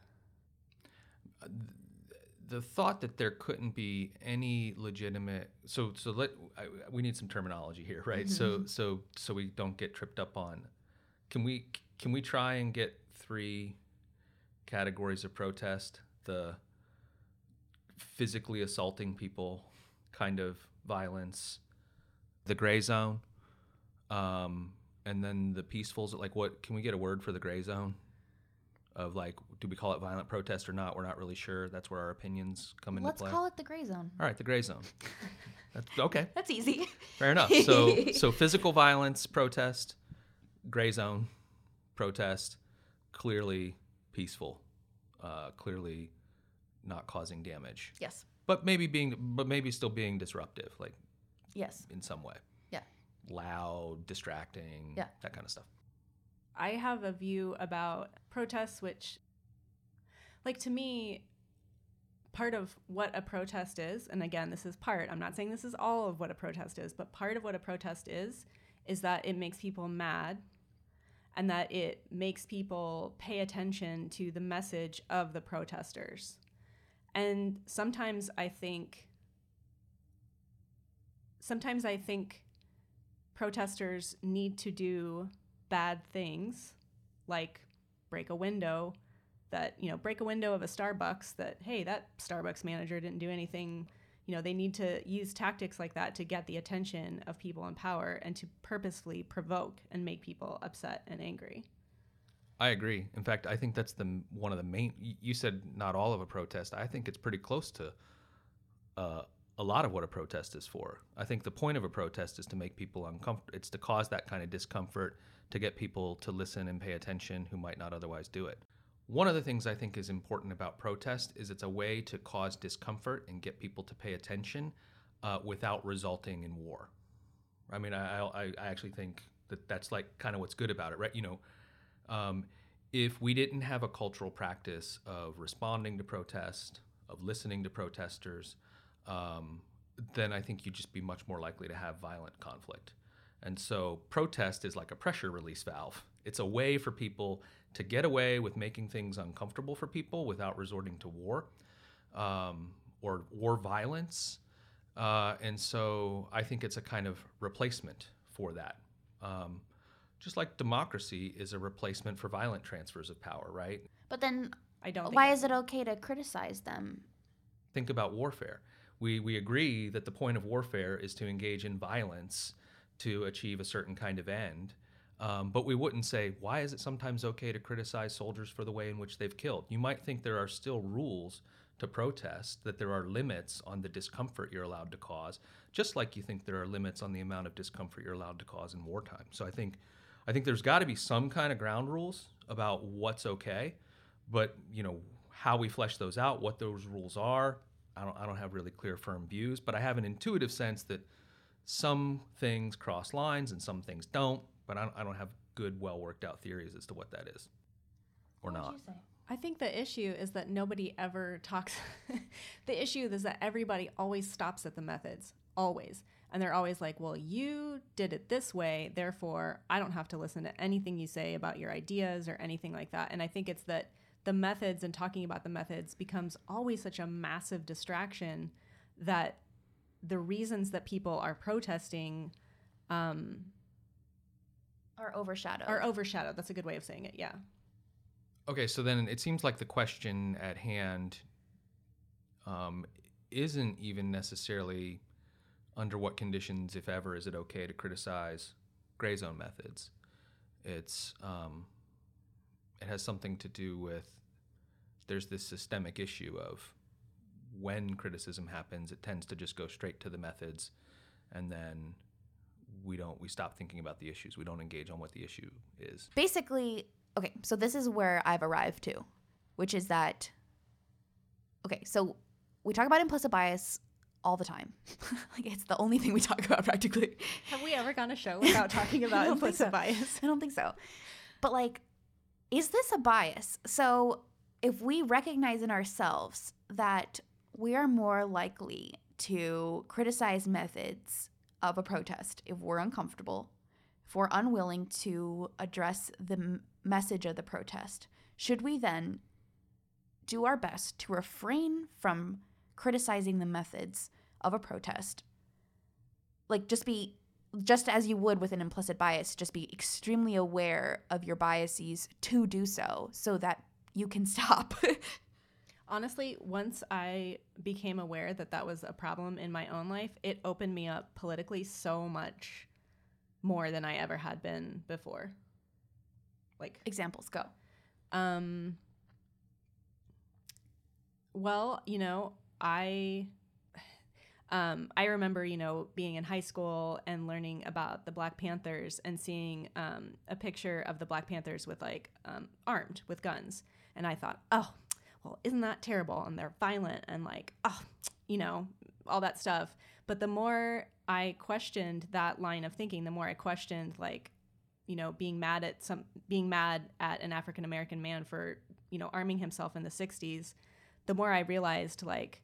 The thought that there couldn't be any legitimate so so let I, we need some terminology here right? Mm-hmm. so so so we don't get tripped up on can we can we try and get three categories of protest the physically assaulting people kind of violence the gray zone um, and then the peacefuls like what can we get a word for the gray zone of like, do we call it violent protest or not? We're not really sure. That's where our opinions come into Let's play. Let's call it the gray zone. All right, the gray zone. That's okay. That's easy. Fair enough. So, so physical violence protest, gray zone protest, clearly peaceful, uh, clearly not causing damage. Yes. But maybe being, but maybe still being disruptive, like. Yes. In some way. Yeah. Loud, distracting. Yeah. That kind of stuff. I have a view about protests, which, like, to me, part of what a protest is, and again, this is part, I'm not saying this is all of what a protest is, but part of what a protest is, is that it makes people mad and that it makes people pay attention to the message of the protesters. And sometimes I think, sometimes I think protesters need to do bad things like break a window that you know break a window of a starbucks that hey that starbucks manager didn't do anything you know they need to use tactics like that to get the attention of people in power and to purposefully provoke and make people upset and angry. I agree. In fact i think that's the one of the main you said not all of a protest. I think it's pretty close to uh, a lot of what a protest is for. I think the point of a protest is to make people uncomfortable it's to cause that kind of discomfort to get people to listen and pay attention who might not otherwise do it. One of the things I think is important about protest is it's a way to cause discomfort and get people to pay attention uh, without resulting in war. I mean, I, I, I, actually think that that's like kind of what's good about it, right? You know, um, if we didn't have a cultural practice of responding to protest, of listening to protesters, um, then I think you'd just be much more likely to have violent conflict. And so protest is like a pressure release valve. It's a way for people to get away with making things uncomfortable for people without resorting to war um, or war violence. Uh, and so I think it's a kind of replacement for that. Um, just like democracy is a replacement for violent transfers of power, right? But then I don't. Why is it okay to criticize them? Think about warfare. We we agree that the point of warfare is to engage in violence to achieve a certain kind of end. Um, but we wouldn't say, why is it sometimes okay to criticize soldiers for the way in which they've killed? You might think there are still rules to protest, that there are limits on the discomfort you're allowed to cause, just like you think there are limits on the amount of discomfort you're allowed to cause in wartime. So I think, I think there's got to be some kind of ground rules about what's okay, but you know how we flesh those out, what those rules are. I don't, I don't have really clear, firm views, but I have an intuitive sense that some things cross lines and some things don't, but I don't, I don't have good, well worked out theories as to what that is or what not. I think the issue is that nobody ever talks. the issue is that everybody always stops at the methods, always. And they're always like, well, you did it this way, therefore I don't have to listen to anything you say about your ideas or anything like that. And I think it's that the methods and talking about the methods becomes always such a massive distraction that the reasons that people are protesting um, Are overshadowed. are overshadowed. That's a good way of saying it. Yeah. Okay, so then it seems like the question at hand um, isn't even necessarily under what conditions, if ever, is it okay to criticize gray zone methods. It's um, it has something to do with there's this systemic issue of when criticism happens, it tends to just go straight to the methods, and then we don't we stop thinking about the issues. We don't engage on what the issue is. Basically, okay, so this is where I've arrived to, which is that okay, so we talk about implicit bias all the time. like it's the only thing we talk about practically. Have we ever gone a show without talking about implicit so. bias? I don't think so. But like, is this a bias? So if we recognize in ourselves that we are more likely to criticize methods of a protest if we're uncomfortable, if we're unwilling to address the m- message of the protest, should we then do our best to refrain from criticizing the methods of a protest? Like, just be, just as you would with an implicit bias, just be extremely aware of your biases to do so so that you can stop. Honestly, once I became aware that that was a problem in my own life, it opened me up politically so much more than I ever had been before. Like examples go. Um well, you know, I um, I remember, you know, being in high school and learning about the Black Panthers and seeing um, a picture of the Black Panthers with like um, armed with guns, and I thought, oh, well, isn't that terrible? And they're violent and like, oh, you know, all that stuff. But the more I questioned that line of thinking, the more I questioned like, you know, being mad at some, being mad at an African American man for, you know, arming himself in the '60s. The more I realized like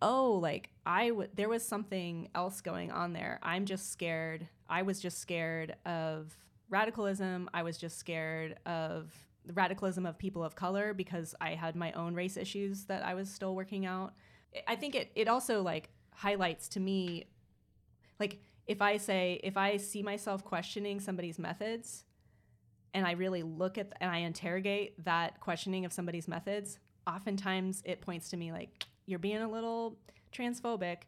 oh like i w- there was something else going on there i'm just scared i was just scared of radicalism i was just scared of the radicalism of people of color because i had my own race issues that i was still working out. I think it, it also like highlights to me like if i say if i see myself questioning somebody's methods and i really look at and i interrogate that questioning of somebody's methods oftentimes it points to me like you're being a little transphobic.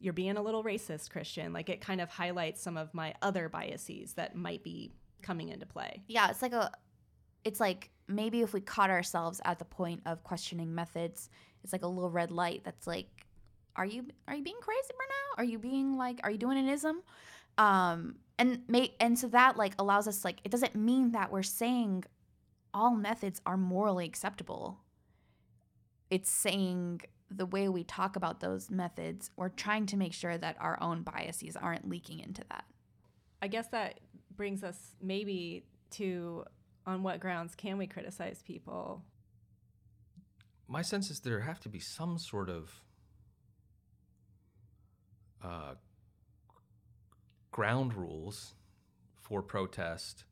You're being a little racist christian. Like it kind of highlights some of my other biases that might be coming into play. Yeah, it's like a it's like maybe if we caught ourselves at the point of questioning methods, it's like a little red light that's like are you are you being crazy right now? Are you being like are you doing an ism? Um and may and so that like allows us like it doesn't mean that we're saying all methods are morally acceptable. It's saying the way we talk about those methods, we're trying to make sure that our own biases aren't leaking into that. i guess that brings us maybe to on what grounds can we criticize people My sense is there have to be some sort of uh, ground rules for protest,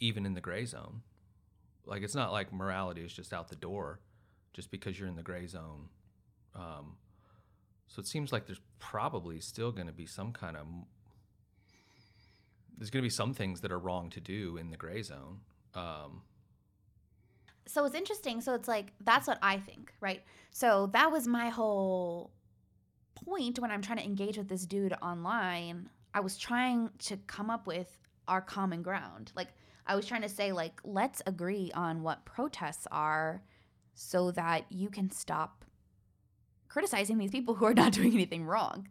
even in the gray zone. Like it's not like morality is just out the door just because you're in the gray zone. Um, so it seems like there's probably still going to be some kind of there's going to be some things that are wrong to do in the gray zone. Um, so it's interesting. So it's like that's what I think, right? So that was my whole point when I'm trying to engage with this dude online. I was trying to come up with our common ground. Like I was trying to say like let's agree on what protests are so that you can stop criticizing these people who are not doing anything wrong.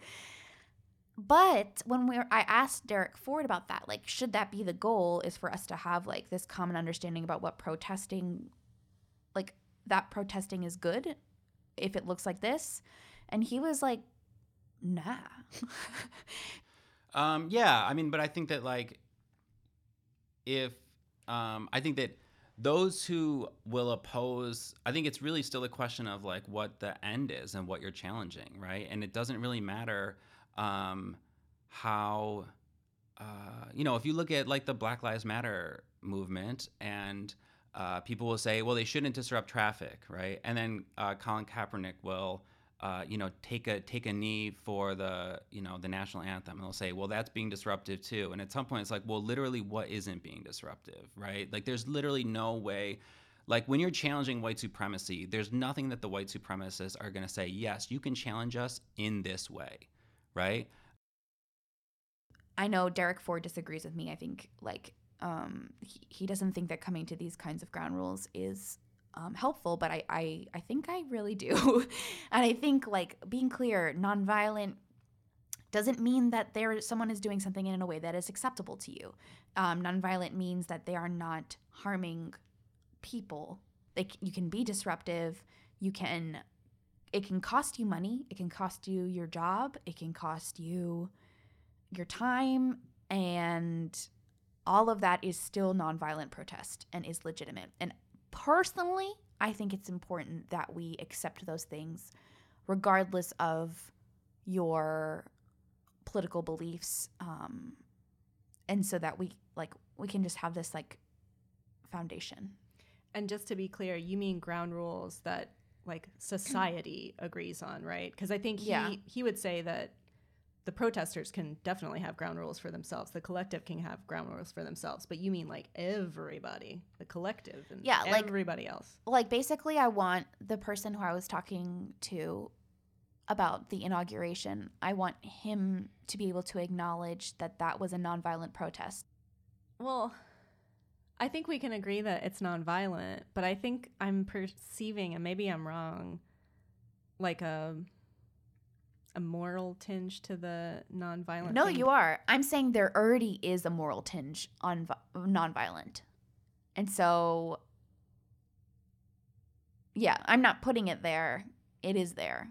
But when we're, I asked Derek Ford about that. Like, should that be the goal? Is for us to have like this common understanding about what protesting, like that protesting is good, if it looks like this, and he was like, nah. Um, yeah, I mean, but I think that like if um, I think that those who will oppose, I think it's really still a question of like what the end is and what you're challenging, right? And it doesn't really matter um, how uh, you know if you look at like the Black Lives Matter movement and uh, people will say, well, they shouldn't disrupt traffic, right? And then uh, Colin Kaepernick will uh, you know, take a take a knee for the you know the national anthem, and they'll say, well, that's being disruptive too. And at some point, it's like, well, literally, what isn't being disruptive, right? Like, there's literally no way. Like when you're challenging white supremacy, there's nothing that the white supremacists are going to say, yes, you can challenge us in this way, right? I know Derek Ford disagrees with me. I think like um, he, he doesn't think that coming to these kinds of ground rules is um, helpful, but I, I, I think I really do. and I think like being clear, nonviolent doesn't mean that there someone is doing something in a way that is acceptable to you. Um, nonviolent means that they are not harming people. Like you can be disruptive. You can. It can cost you money. It can cost you your job. It can cost you your time, and all of that is still nonviolent protest and is legitimate. And personally, I think it's important that we accept those things regardless of your political beliefs um, and so that we like we can just have this like foundation And just to be clear, you mean ground rules that like society agrees on, right? Because I think he Yeah. he would say that the protesters can definitely have ground rules for themselves. The collective can have ground rules for themselves. But you mean like everybody, the collective, and Yeah, like- everybody else. like basically i want the person who i was talking to about the inauguration i want him to be able to acknowledge that that was a nonviolent protest Well, I think we can agree that it's nonviolent, but I think I'm perceiving, and maybe I'm wrong, like a a moral tinge to the nonviolent. no thing. you are i'm saying there already is a moral tinge on vi- nonviolent and so yeah i'm not putting it there it is there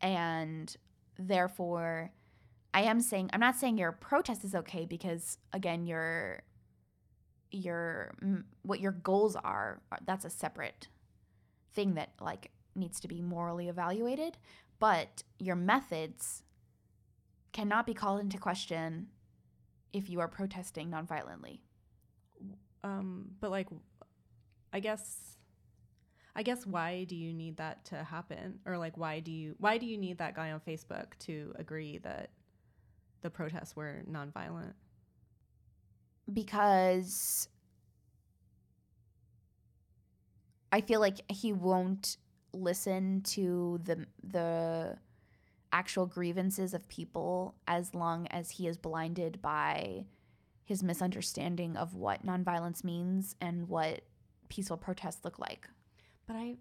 and therefore i am saying i'm not saying your protest is okay because again your your what your goals are uh, that's a separate thing that like needs to be morally evaluated but your methods cannot be called into question if you are protesting nonviolently Um, but like, I guess, I guess, why do you need that to happen, or like, why do you why do you need that guy on Facebook to agree that the protests were nonviolent? Because I feel like he won't listen to the the actual grievances of people as long as he is blinded by his misunderstanding of what nonviolence means and what peaceful protests look like. But I,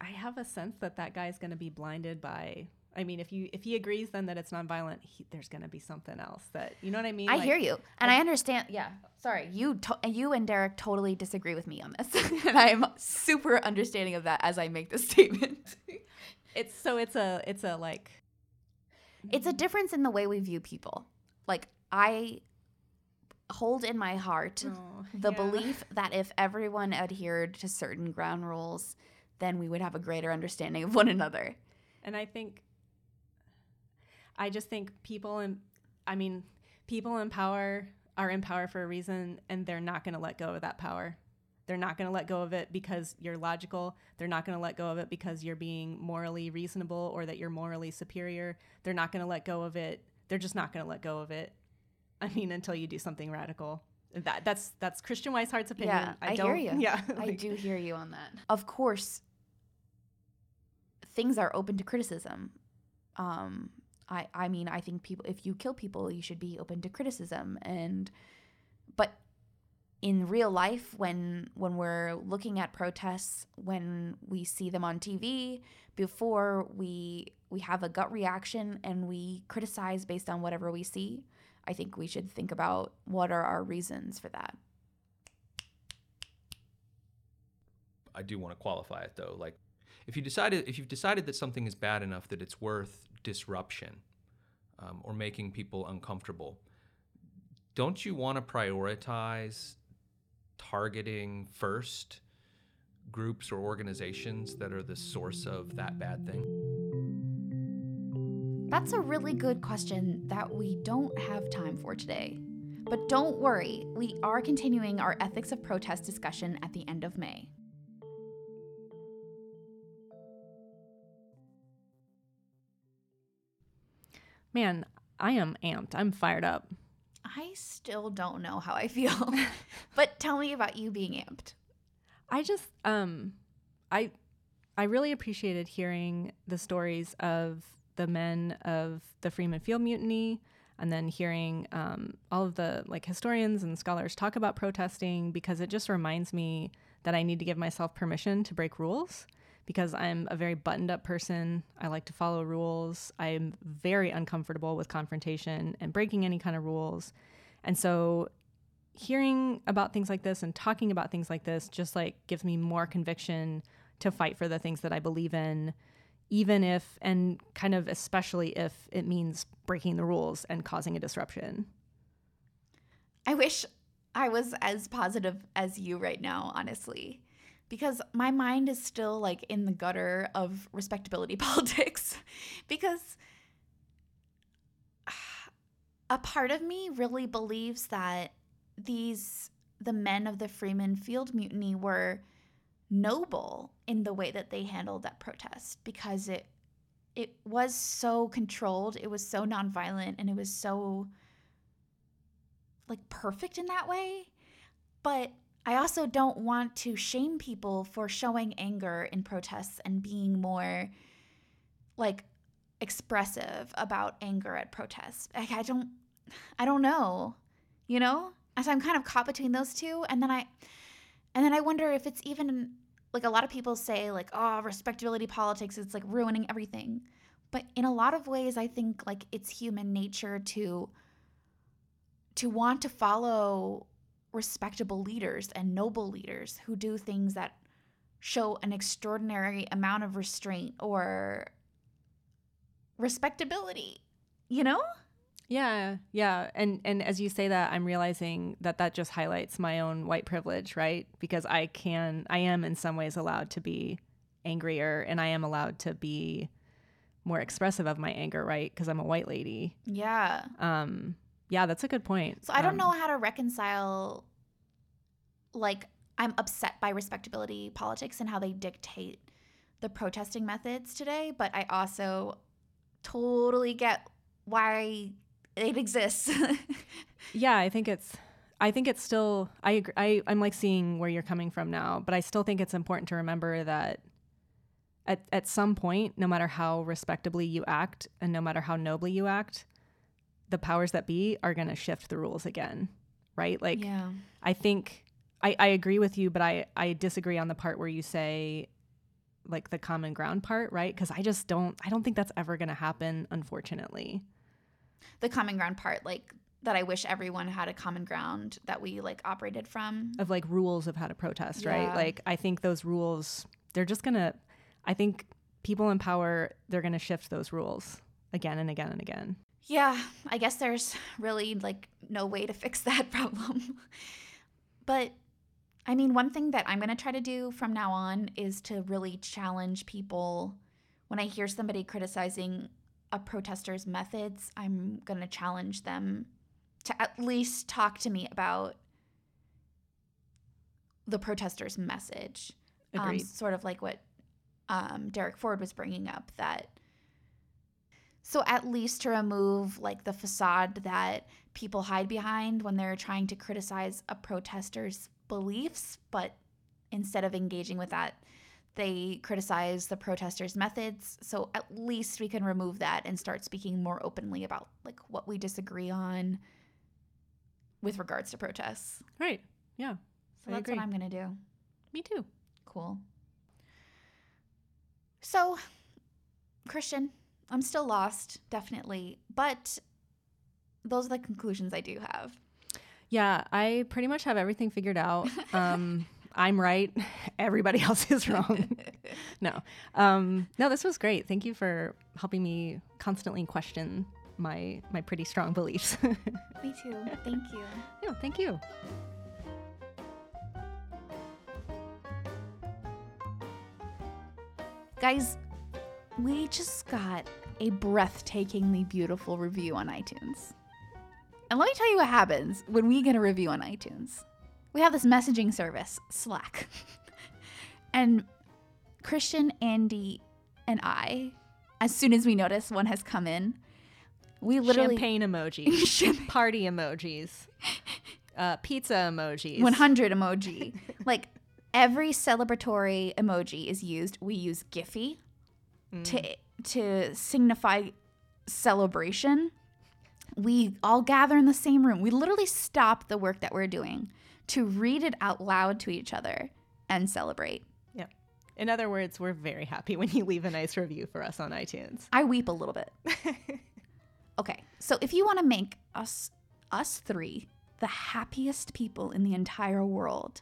I have a sense that that guy is going to be blinded by. I mean, if you if he agrees then that it's nonviolent, he, there's going to be something else that you know what I mean. I Like, hear you, and I understand. Yeah, sorry, you to- you and Derek totally disagree with me on this, and I am super understanding of that as I make this statement. It's so it's a it's a like it's a mm-hmm. difference in the way we view people. Like I hold in my heart Oh, the yeah. belief that if everyone adhered to certain ground rules, then we would have a greater understanding of one another. And I think, I just think people in, I mean, people in power are in power for a reason, and they're not going to let go of that power. They're not going to let go of it because you're logical. They're not going to let go of it because you're being morally reasonable or that you're morally superior. They're not going to let go of it. They're just not going to let go of it. I mean, until you do something radical. That that's that's Christian Wisehart's opinion. Yeah, I, don't, hear you. Yeah, I do hear you on that. Of course, things are open to criticism. Um, I I mean, I think people if you kill people, you should be open to criticism and but in real life when when we're looking at protests when we see them on TV before we we have a gut reaction and we criticize based on whatever we see I think we should think about what are our reasons for that I do want to qualify it though. Like, if you decided if you've decided that something is bad enough that it's worth disruption um, or making people uncomfortable, don't you want to prioritize targeting first groups or organizations that are the source of that bad thing? That's a really good question that we don't have time for today. But don't worry, we are continuing our ethics of protest discussion at the end of May. Man, I am amped. I'm fired up. I still don't know how I feel. but tell me about you being amped. I just um I I really appreciated hearing the stories of the men of the Freeman Field Mutiny and then hearing um, all of the like historians and scholars talk about protesting because it just reminds me that I need to give myself permission to break rules because I'm a very buttoned up person. I like to follow rules. I'm very uncomfortable with confrontation and breaking any kind of rules. And so hearing about things like this and talking about things like this just like gives me more conviction to fight for the things that I believe in even if and kind of especially if it means breaking the rules and causing a disruption. I wish I was as positive as you right now, honestly, because my mind is still like in the gutter of respectability politics. because a part of me really believes that these, the men of the Freeman Field Mutiny, were noble in the way that they handled that protest because it it was so controlled, it was so nonviolent, and it was so like perfect in that way. But I also don't want to shame people for showing anger in protests and being more like expressive about anger at protests. Like I don't I don't know. You know? As I'm kind of caught between those two and then I and then I wonder if it's even like a lot of people say like oh respectability politics it's like ruining everything. But in a lot of ways I think like it's human nature to to want to follow respectable leaders and noble leaders who do things that show an extraordinary amount of restraint or respectability, you know? Yeah, yeah, and and as you say that, I'm realizing that that just highlights my own white privilege, right? Because I can, I am in some ways allowed to be angrier, and I am allowed to be more expressive of my anger, right? Because I'm a white lady. Yeah. Um, yeah, that's a good point. So I don't Um, know how to reconcile like I'm upset by respectability politics and how they dictate the protesting methods today, but I also totally get why it exists. Yeah, I think it's I think it's still I agree, I I'm like seeing where you're coming from now, but I still think it's important to remember that at at some point, no matter how respectably you act and no matter how nobly you act, the powers that be are going to shift the rules again, right? Like yeah. I think I I agree with you, but I I disagree on the part where you say like the common ground part, right? Cuz I just don't I don't think that's ever going to happen unfortunately. The common ground part like that I wish everyone had a common ground that we like operated from. of like rules of how to protest, right? Like I think those rules they're just going to I think people in power they're going to shift those rules again and again and again. Yeah, I guess there's really like no way to fix that problem. but I mean, one thing that I'm going to try to do from now on is to really challenge people when I hear somebody criticizing a protester's methods, I'm going to challenge them to at least talk to me about the protester's message. Um, sort of like what um, Derek Ford was bringing up that so at least to remove like the facade that people hide behind when they're trying to criticize a protester's beliefs, but instead of engaging with that, they criticize the protesters' methods. So at least we can remove that and start speaking more openly about like what we disagree on with regards to protests. Right. Yeah. So I that's agree. what I'm gonna do. Me too. Cool. So, Christian, I'm still lost, definitely, but those are the conclusions I do have. Yeah, I pretty much have everything figured out. Um I'm right. Everybody else is wrong. no. Um no, this was great. Thank you for helping me constantly question my my pretty strong beliefs. Me too. Thank you. Yeah, thank you. Guys, we just got a breathtakingly beautiful review on iTunes. And let me tell you what happens when we get a review on iTunes. We have this messaging service, Slack. and Christian, Andy, and I, as soon as we notice one has come in, We literally champagne emojis, party emojis, uh, pizza emojis, 100 emoji. like every celebratory emoji is used. We use Giphy to mm. to signify celebration. We all gather in the same room. We literally stop the work that we're doing to read it out loud to each other and celebrate. Yep. In other words, we're very happy when you leave a nice review for us on iTunes. I weep a little bit. okay, so if you want to make us us three the happiest people in the entire world,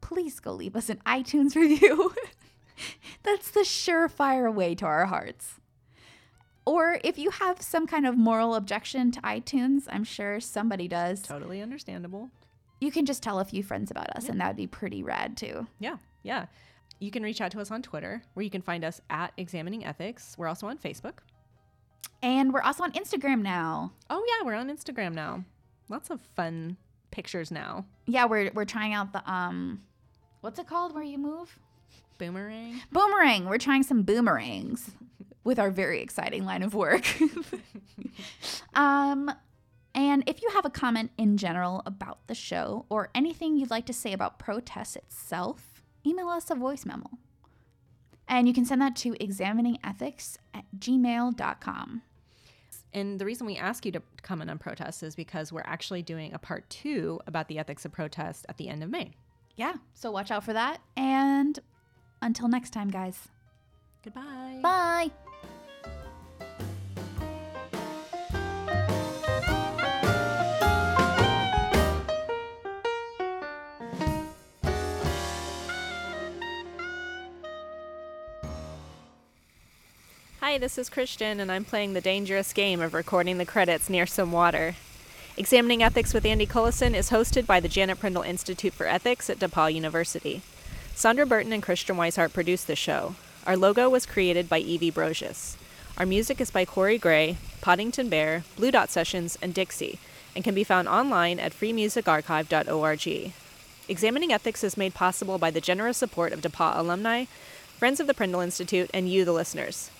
please go leave us an iTunes review. That's the surefire way to our hearts. Or if you have some kind of moral objection to iTunes, I'm sure somebody does. Totally understandable. You can just tell a few friends about us, and that would be pretty rad too. Yeah, yeah. You can reach out to us on Twitter, where you can find us at Examining Ethics. We're also on Facebook. And we're also on Instagram now. Oh yeah, we're on Instagram now. Lots of fun pictures now. Yeah, we're we're trying out the um, what's it called where you move? Boomerang. Boomerang. We're trying some boomerangs with our very exciting line of work. um, and if you have a comment in general about the show or anything you'd like to say about protests itself, email us a voice memo. And you can send that to examiningethics at gmail.com. And the reason we ask you to comment on protests is because we're actually doing a part two about the ethics of protest at the end of May. Yeah, so watch out for that. And until next time, guys. Goodbye. Bye. Hi, this is Christian, and I'm playing the dangerous game of recording the credits near some water. Examining Ethics with Andy Cullison is hosted by the Janet Prindle Institute for Ethics at DePauw University. Sandra Burton and Christian Wisehart produced the show. Our logo was created by Evie Brocious. Our music is by Corey Gray, Poddington Bear, Blue Dot Sessions, and Dixie, and can be found online at freemusicarchive.org. Examining Ethics is made possible by the generous support of DePauw alumni, friends of the Prindle Institute, and you, the listeners.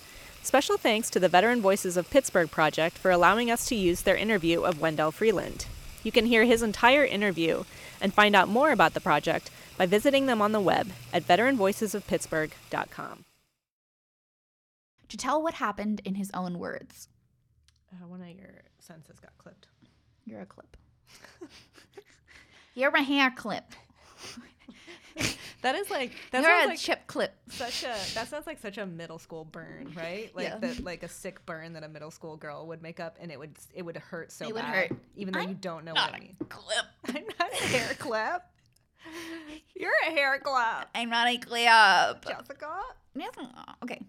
Special thanks to the Veteran Voices of Pittsburgh Project for allowing us to use their interview of Wendell Freeland. You can hear his entire interview and find out more about the project by visiting them on the web at veteranvoicesofpittsburgh.com. To tell what happened in his own words. Uh, one of your senses got clipped. You're a clip. You're a hair clip. That is like that You're sounds a like chip clip. Such a that sounds like such a middle school burn, right? Like Yeah. that like a sick burn that a middle school girl would make up, and it would it would hurt so It would bad, hurt. even though I'm you don't know not what I mean. Clip. I'm not a hair clip. You're a hair clip, I'm not a clip. Jessica. Okay.